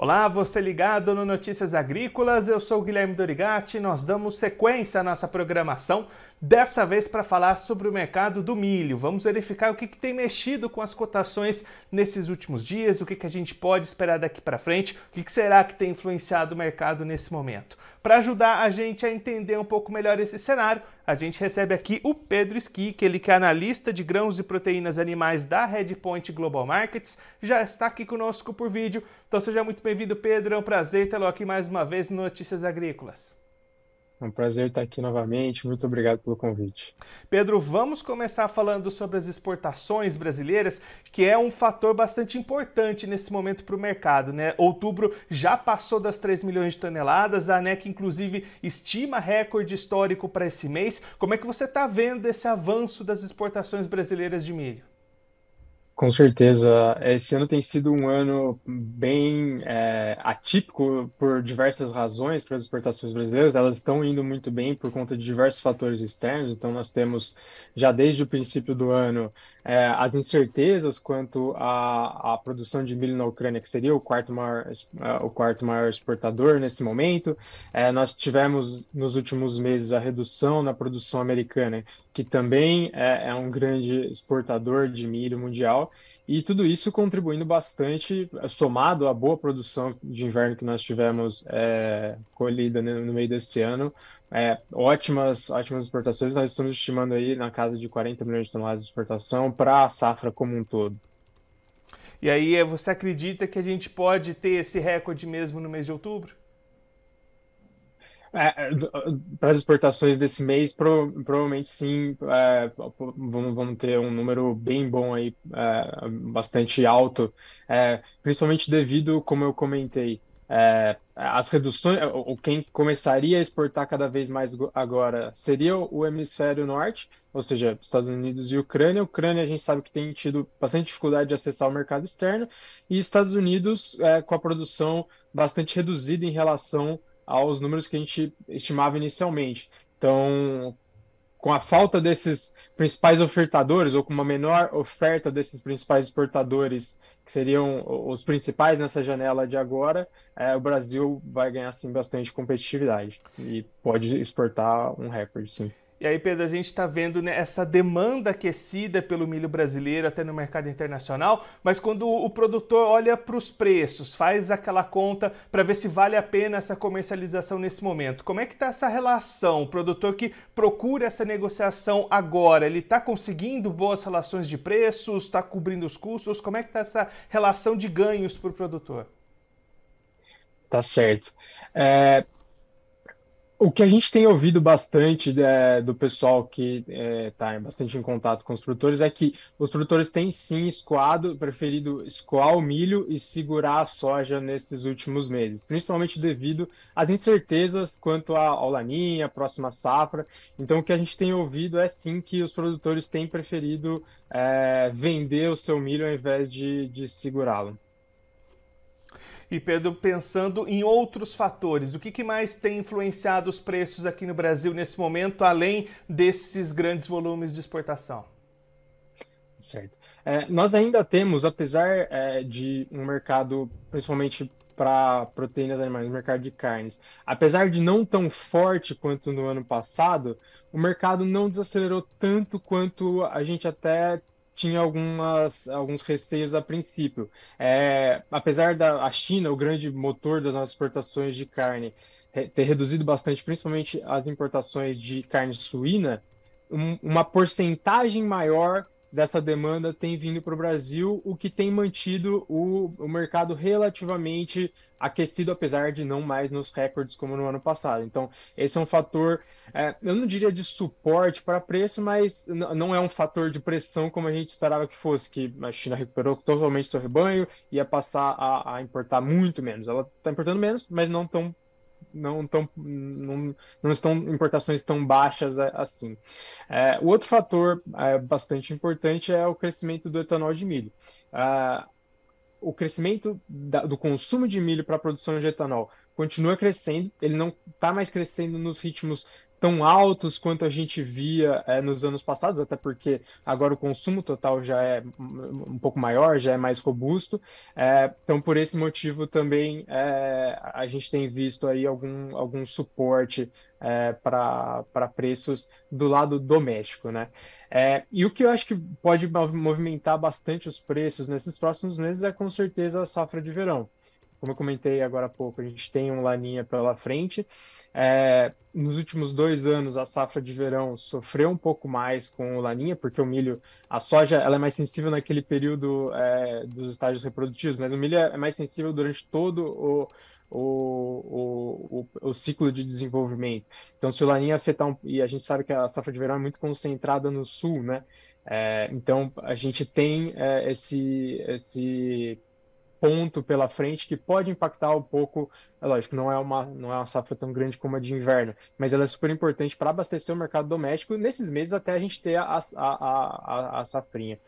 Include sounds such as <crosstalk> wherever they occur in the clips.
Olá, você ligado no Notícias Agrícolas, eu sou Guilherme Dorigati. Nós damos sequência à nossa programação, dessa vez para falar sobre o mercado do milho. Vamos verificar o que, que tem mexido com as cotações nesses últimos dias, o que, que a gente pode esperar daqui para frente, o que, que será que tem influenciado o mercado nesse momento. Para ajudar a gente a entender um pouco melhor esse cenário, a gente recebe aqui o Pedro Esqui, que ele que é analista de grãos e proteínas animais da Redpoint Global Markets, já está aqui conosco por vídeo. Então seja muito bem-vindo, Pedro. É um prazer tê-lo aqui mais uma vez no Notícias Agrícolas. É um prazer estar aqui novamente. Muito obrigado pelo convite. Pedro, vamos começar falando sobre as exportações brasileiras, que é um fator bastante importante nesse momento para o mercado. Né? Outubro já passou das 3 milhões de toneladas, a ANEC, inclusive, estima recorde histórico para esse mês. Como é que você está vendo esse avanço das exportações brasileiras de milho? Com certeza, esse ano tem sido um ano bem é, atípico por diversas razões para as exportações brasileiras. Elas estão indo muito bem por conta de diversos fatores externos. Então, nós temos já desde o princípio do ano é, as incertezas quanto à, à, produção de milho na Ucrânia, que seria o quarto maior, é, o quarto maior exportador nesse momento. É, nós tivemos nos últimos meses a redução na produção americana, que também é, é um grande exportador de milho mundial. E tudo isso contribuindo bastante, somado à boa produção de inverno que nós tivemos é, colhida no meio desse ano, é, ótimas, ótimas exportações. Nós estamos estimando aí na casa de 40 milhões de toneladas de exportação para a safra como um todo. E aí, você acredita que a gente pode ter esse recorde mesmo no mês de outubro? É, para as exportações desse mês, pro, provavelmente sim, é, vamos, vamos, ter um número bem bom aí, é, bastante alto, é, principalmente devido, como eu comentei, é, as reduções, ou quem começaria a exportar cada vez mais agora seria o hemisfério norte, ou seja, Estados Unidos e Ucrânia. Ucrânia a gente sabe que tem tido bastante dificuldade de acessar o mercado externo, e Estados Unidos é, com a produção bastante reduzida em relação aos números que a gente estimava inicialmente. Então, com a falta desses principais ofertadores, ou com uma menor oferta desses principais exportadores que seriam os principais nessa janela de agora, é, o Brasil vai ganhar sim bastante competitividade e pode exportar um recorde, sim. E aí, Pedro, a gente está vendo né, essa demanda aquecida pelo milho brasileiro até no mercado internacional, mas quando o produtor olha para os preços, faz aquela conta para ver se vale a pena essa comercialização nesse momento, como é que está essa relação? O produtor que procura essa negociação agora, ele está conseguindo boas relações de preços, está cobrindo os custos? Como é que está essa relação de ganhos para o produtor? Tá certo. É, o que a gente tem ouvido bastante é, do pessoal que está é, bastante em contato com os produtores é que os produtores têm sim escoado, preferido escoar o milho e segurar a soja nesses últimos meses, principalmente devido às incertezas quanto ao laninha, a próxima safra. Então, o que a gente tem ouvido é sim que os produtores têm preferido é, vender o seu milho ao invés de, de segurá-lo. E Pedro, pensando em outros fatores, o que, que mais tem influenciado os preços aqui no Brasil nesse momento, além desses grandes volumes de exportação? Certo. É, nós ainda temos, apesar é, de um mercado, principalmente para proteínas animais, no mercado de carnes, apesar de não tão forte quanto no ano passado, o mercado não desacelerou tanto quanto a gente até tinha algumas, alguns receios a princípio. É, apesar da a China, o grande motor das nossas exportações de carne, ter reduzido bastante, principalmente as importações de carne suína, um, uma porcentagem maior dessa demanda tem vindo para o Brasil, o que tem mantido o, o mercado relativamente aquecido, apesar de não mais nos recordes como no ano passado. Então, esse é um fator, é, eu não diria de suporte para preço, mas não é um fator de pressão como a gente esperava que fosse, que a China recuperou totalmente seu rebanho ia passar a, a importar muito menos. Ela está importando menos, mas não tão não, tão, não, não estão importações tão baixas assim. É, o outro fator é, bastante importante é o crescimento do etanol de milho. É, o crescimento da, do consumo de milho para a produção de etanol continua crescendo, ele não está mais crescendo nos ritmos tão altos quanto a gente via é, nos anos passados, até porque agora o consumo total já é um pouco maior, já é mais robusto. É, então, por esse motivo também é, a gente tem visto aí algum, algum suporte é, para preços do lado doméstico, né? É, e o que eu acho que pode movimentar bastante os preços nesses próximos meses é com certeza a safra de verão. Como eu comentei agora há pouco, a gente tem um laninha pela frente. É, nos últimos dois anos, a safra de verão sofreu um pouco mais com o laninha, porque o milho, a soja, ela é mais sensível naquele período é, dos estágios reprodutivos, mas o milho é mais sensível durante todo o, o, o, o, ciclo de desenvolvimento. Então, se o laninha afetar, um, e a gente sabe que a safra de verão é muito concentrada no sul, né? É, então, a gente tem é, esse, esse ponto pela frente que pode impactar um pouco. É lógico, não é uma, não é uma safra tão grande como a de inverno, mas ela é super importante para abastecer o mercado doméstico nesses meses até a gente ter a, a, a, a safrinha.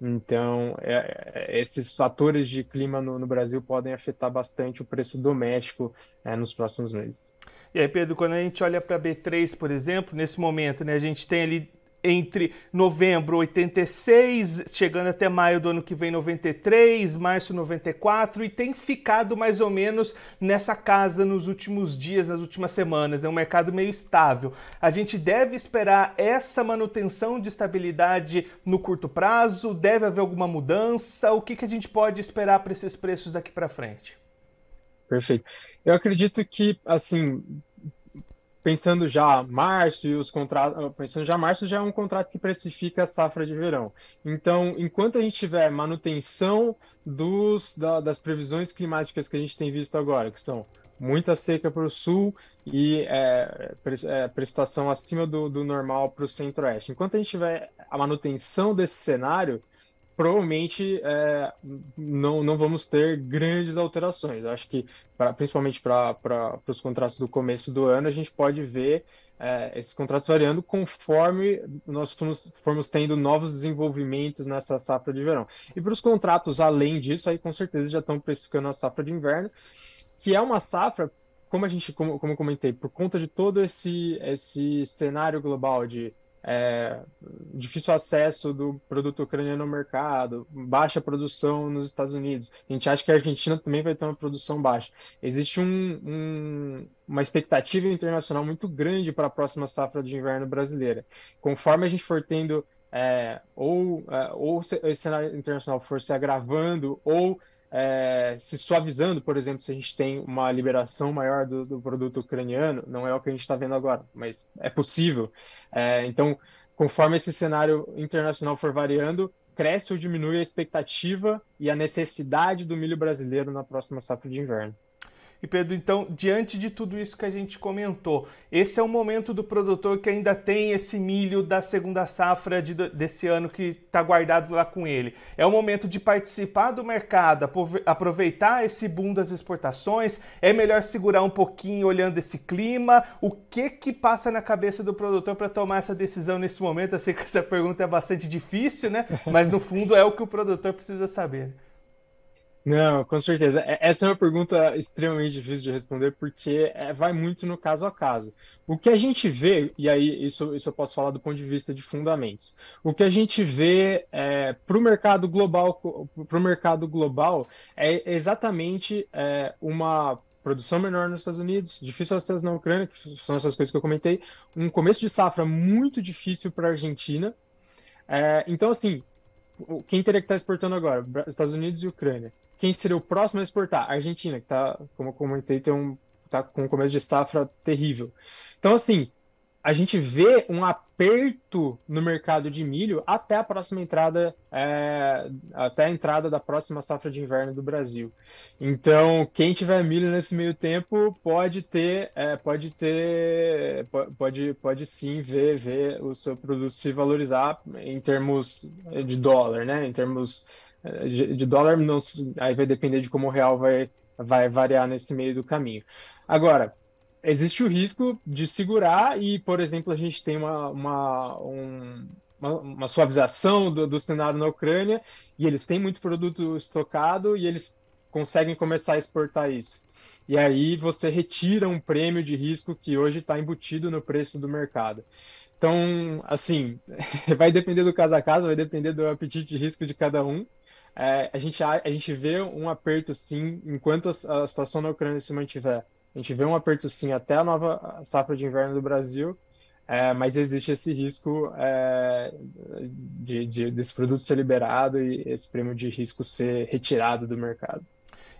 Então, é, é, esses fatores de clima no, no, Brasil podem afetar bastante o preço doméstico é, nos próximos meses. E aí, Pedro, quando a gente olha para a B3, por exemplo, nesse momento, né, a gente tem ali entre novembro 86, chegando até maio do ano que vem 93, março 94 e tem ficado mais ou menos nessa casa nos últimos dias, nas últimas semanas, é um mercado meio estável. A gente deve esperar essa manutenção de estabilidade no curto prazo? Deve haver alguma mudança? O que, que a gente pode esperar para esses preços daqui para frente? Perfeito. Eu acredito que, assim, pensando já março e os contratos, pensando já março já é um contrato que precifica a safra de verão. Então, enquanto a gente tiver manutenção dos, da, das previsões climáticas que a gente tem visto agora, que são muita seca para o sul e é, é, precipitação acima do, do normal para o centro-oeste. Enquanto a gente tiver a manutenção desse cenário, provavelmente é, não, não vamos ter grandes alterações. Eu acho que, pra, principalmente para os contratos do começo do ano, a gente pode ver é, esses contratos variando conforme nós formos, tendo novos desenvolvimentos nessa safra de verão. E para os contratos além disso, aí com certeza já estão precificando a safra de inverno, que é uma safra, como a gente, como, como eu comentei, por conta de todo esse, esse cenário global de é, difícil acesso do produto ucraniano no mercado, baixa produção nos Estados Unidos. A gente acha que a Argentina também vai ter uma produção baixa. Existe um, um, uma expectativa internacional muito grande para a próxima safra de inverno brasileira. Conforme a gente for tendo é, ou, é, ou esse cenário internacional for se agravando ou é, se suavizando, por exemplo, se a gente tem uma liberação maior do, do produto ucraniano, não é o que a gente está vendo agora, mas é possível. É, então, conforme esse cenário internacional for variando, cresce ou diminui a expectativa e a necessidade do milho brasileiro na próxima safra de inverno. E Pedro, então, diante de tudo isso que a gente comentou, esse é o momento do produtor que ainda tem esse milho da segunda safra de, desse ano que está guardado lá com ele. É o momento de participar do mercado, aproveitar esse boom das exportações. É melhor segurar um pouquinho olhando esse clima. O que que passa na cabeça do produtor para tomar essa decisão nesse momento? Eu sei que essa pergunta é bastante difícil, né? Mas no fundo é o que o produtor precisa saber. Não, com certeza. É, essa é uma pergunta extremamente difícil de responder porque é, vai muito no caso a caso. O que a gente vê, e aí isso, isso eu posso falar do ponto de vista de fundamentos, o que a gente vê é, para o mercado global, para o mercado global é exatamente é, uma produção menor nos Estados Unidos, difícil acesso na Ucrânia, que são essas coisas que eu comentei, um começo de safra muito difícil para a Argentina. É, então, assim, quem teria que estar tá exportando agora? Estados Unidos e Ucrânia quem seria o próximo a exportar? Argentina, que está, como eu comentei, tem um, tá com um começo de safra terrível. Então, assim, a gente vê um aperto no mercado de milho até a próxima entrada, é, até a entrada da próxima safra de inverno do Brasil. Então, quem tiver milho nesse meio tempo pode ter, é, pode ter, pode, pode sim ver, ver o seu produto se valorizar em termos de dólar, né? Em termos de, de dólar, não, aí vai depender de como o real vai, vai variar nesse meio do caminho. Agora, existe o risco de segurar e, por exemplo, a gente tem uma, uma, um, uma, uma, suavização do, do cenário na Ucrânia e eles têm muito produto estocado e eles conseguem começar a exportar isso. E aí você retira um prêmio de risco que hoje está embutido no preço do mercado. Então, assim, <laughs> vai depender do caso a caso, vai depender do apetite de risco de cada um. É, a, gente, a, a, gente vê um aperto, sim, enquanto a, a, situação na Ucrânia se mantiver. A gente vê um aperto, sim, até a nova safra de inverno do Brasil, é, mas existe esse risco é, de, de, desse produto ser liberado e esse prêmio de risco ser retirado do mercado.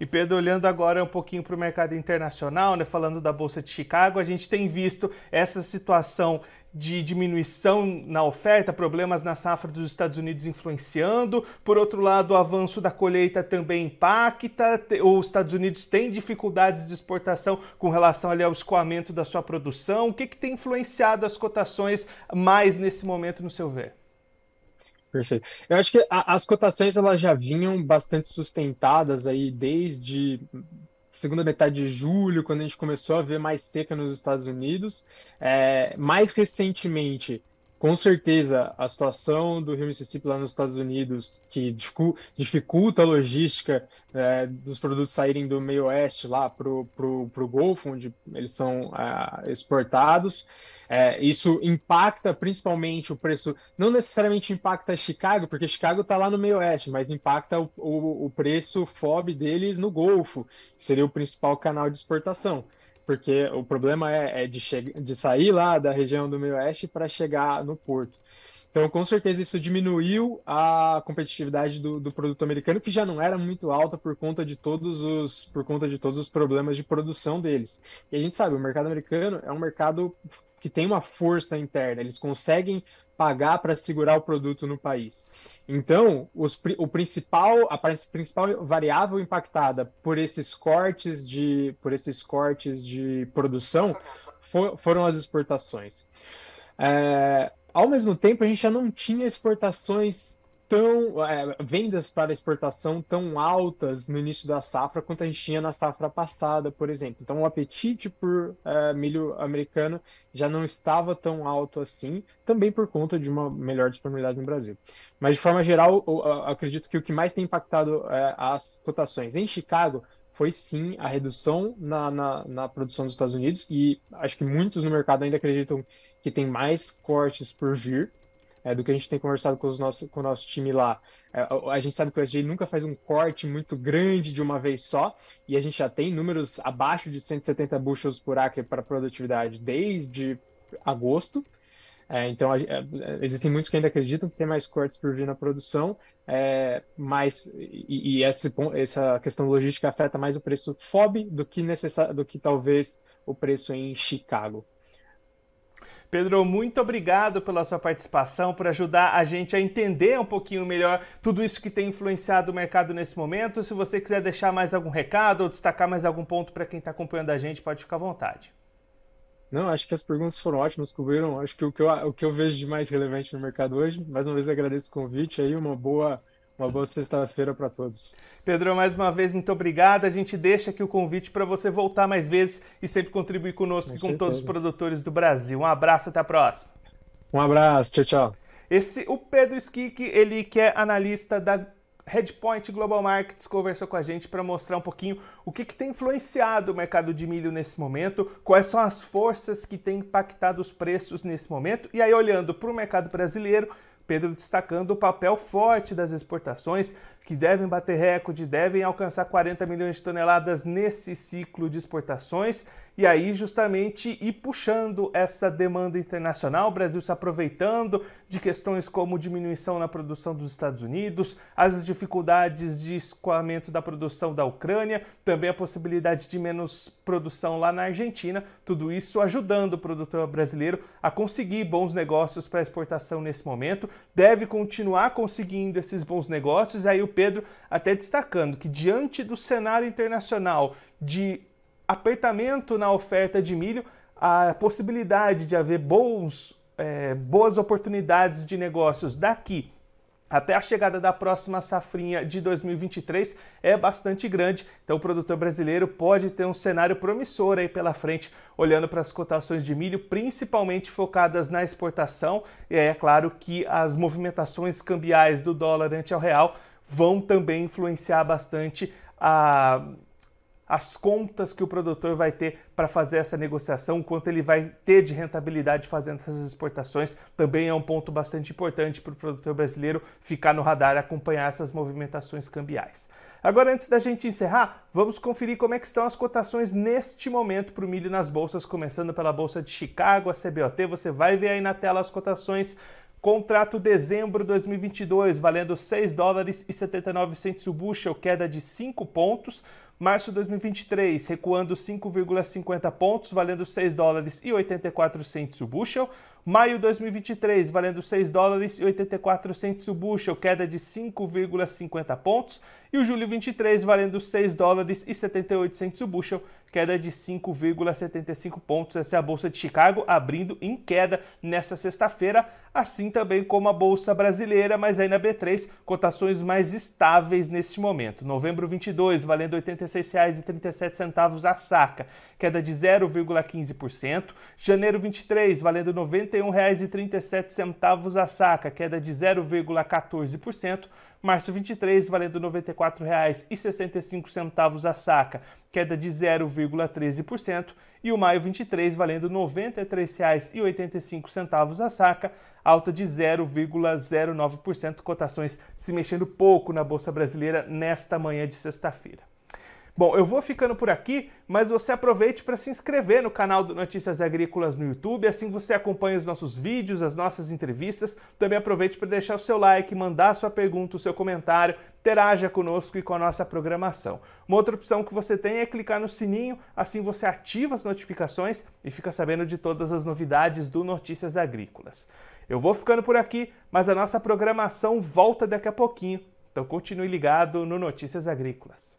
E Pedro, olhando agora um pouquinho para o mercado internacional, né, falando da Bolsa de Chicago, a gente tem visto essa situação de diminuição na oferta, problemas na safra dos Estados Unidos influenciando. Por outro lado, o avanço da colheita também impacta. Os Estados Unidos têm dificuldades de exportação com relação ali, ao escoamento da sua produção. O que, que tem influenciado as cotações mais nesse momento, no seu ver? Perfeito. Eu acho que a, as cotações elas já vinham bastante sustentadas aí desde segunda metade de julho, quando a gente começou a ver mais seca nos Estados Unidos. É, mais recentemente, com certeza, a situação do Rio Mississippi lá nos Estados Unidos, que dificulta a logística é, dos produtos saírem do meio oeste lá para o Golfo, onde eles são é, exportados. É, isso impacta principalmente o preço, não necessariamente impacta Chicago, porque Chicago está lá no meio oeste, mas impacta o, o, o preço FOB deles no Golfo, que seria o principal canal de exportação porque o problema é, é de, de, sair lá da região do meio oeste para chegar no porto. Então, com certeza, isso diminuiu a competitividade do, do, produto americano, que já não era muito alta por conta de todos os por conta de todos os problemas de produção deles. E a gente sabe, o mercado americano é um mercado que tem uma força interna, eles conseguem pagar para segurar o produto no país. Então, os, o principal, a principal variável impactada por esses cortes de, por esses cortes de produção for, foram as exportações. É, ao mesmo tempo, a gente já não tinha exportações tão é, vendas para exportação tão altas no início da safra quanto a gente tinha na safra passada, por exemplo. Então, o apetite por é, milho americano já não estava tão alto assim, também por conta de uma melhor disponibilidade no Brasil. Mas, de forma geral, eu, eu acredito que o que mais tem impactado é, as cotações em Chicago foi sim a redução na, na, na produção dos Estados Unidos, e acho que muitos no mercado ainda acreditam que tem mais cortes por vir é, do que a gente tem conversado com, os nossos, com o nosso time lá. É, a gente sabe que o SJ nunca faz um corte muito grande de uma vez só, e a gente já tem números abaixo de 170 bushels por acre para produtividade desde agosto. É, então, a, é, existem muitos que ainda acreditam que tem mais cortes por vir na produção, é, mas e, e esse, essa questão logística afeta mais o preço FOB do que, necessar, do que talvez o preço em Chicago. Pedro, muito obrigado pela sua participação, por ajudar a gente a entender um pouquinho melhor tudo isso que tem influenciado o mercado nesse momento. Se você quiser deixar mais algum recado ou destacar mais algum ponto para quem está acompanhando a gente, pode ficar à vontade. Não, acho que as perguntas foram ótimas, cobriram. Acho que o que, eu, o que eu vejo de mais relevante no mercado hoje. Mais uma vez agradeço o convite aí, uma boa uma boa sexta-feira para todos. Pedro, mais uma vez, muito obrigado. A gente deixa aqui o convite para você voltar mais vezes e sempre contribuir conosco e com todos os produtores do Brasil. Um abraço, até a próxima. Um abraço, tchau, tchau. Esse, o Pedro Skik, ele que é analista da Headpoint Global Markets conversou com a gente para mostrar um pouquinho o que, que, tem influenciado o mercado de milho nesse momento, quais são as forças que têm impactado os preços nesse momento. E aí, olhando para o mercado brasileiro, Pedro destacando o papel forte das exportações, que devem bater recorde, devem alcançar 40 milhões de toneladas nesse ciclo de exportações. E aí justamente ir puxando essa demanda internacional, o Brasil se aproveitando de questões como diminuição na produção dos Estados Unidos, as dificuldades de escoamento da produção da Ucrânia, também a possibilidade de menos produção lá na Argentina, tudo isso ajudando o produtor brasileiro a conseguir bons negócios para exportação nesse momento, deve continuar conseguindo esses bons negócios, aí o Pedro até destacando que diante do cenário internacional de apertamento na oferta de milho, a possibilidade de haver bons, é, boas oportunidades de negócios daqui até a chegada da próxima safrinha de 2023 é bastante grande, então o produtor brasileiro pode ter um cenário promissor aí pela frente, olhando para as cotações de milho, principalmente focadas na exportação, e é claro que as movimentações cambiais do dólar ante ao real vão também influenciar bastante a as contas que o produtor vai ter para fazer essa negociação, quanto ele vai ter de rentabilidade fazendo essas exportações, também é um ponto bastante importante para o produtor brasileiro ficar no radar e acompanhar essas movimentações cambiais. Agora, antes da gente encerrar, vamos conferir como é que estão as cotações neste momento para o milho nas bolsas, começando pela Bolsa de Chicago, a CBOT. Você vai ver aí na tela as cotações Contrato dezembro 2022, valendo 6 dólares e 79 centos o bushel, queda de 5 pontos. Março 2023, recuando 5,50 pontos, valendo 6 dólares e 84 centos o bushel. Maio 2023, valendo 6 dólares e 84 centos o bushel, queda de 5,50 pontos. E o julho 23, valendo 6 dólares e 78 centos o bushel, queda de 5,75 pontos. Essa é a Bolsa de Chicago abrindo em queda nesta sexta-feira, assim também como a Bolsa Brasileira, mas aí na B3, cotações mais estáveis neste momento. Novembro 22, valendo R$ 86,37 a saca, queda de 0,15%. Janeiro 23, valendo R$ 91,37 a saca, queda de 0,14%. Março 23, valendo R$ 94,65 a saca, queda de 0,13%, e o maio 23, valendo R$ 93,85 a saca, alta de 0,09%, cotações se mexendo pouco na bolsa brasileira nesta manhã de sexta-feira. Bom, eu vou ficando por aqui, mas você aproveite para se inscrever no canal do Notícias Agrícolas no YouTube, assim você acompanha os nossos vídeos, as nossas entrevistas. Também aproveite para deixar o seu like, mandar sua pergunta, o seu comentário, interaja conosco e com a nossa programação. Uma outra opção que você tem é clicar no sininho, assim você ativa as notificações e fica sabendo de todas as novidades do Notícias Agrícolas. Eu vou ficando por aqui, mas a nossa programação volta daqui a pouquinho, então continue ligado no Notícias Agrícolas.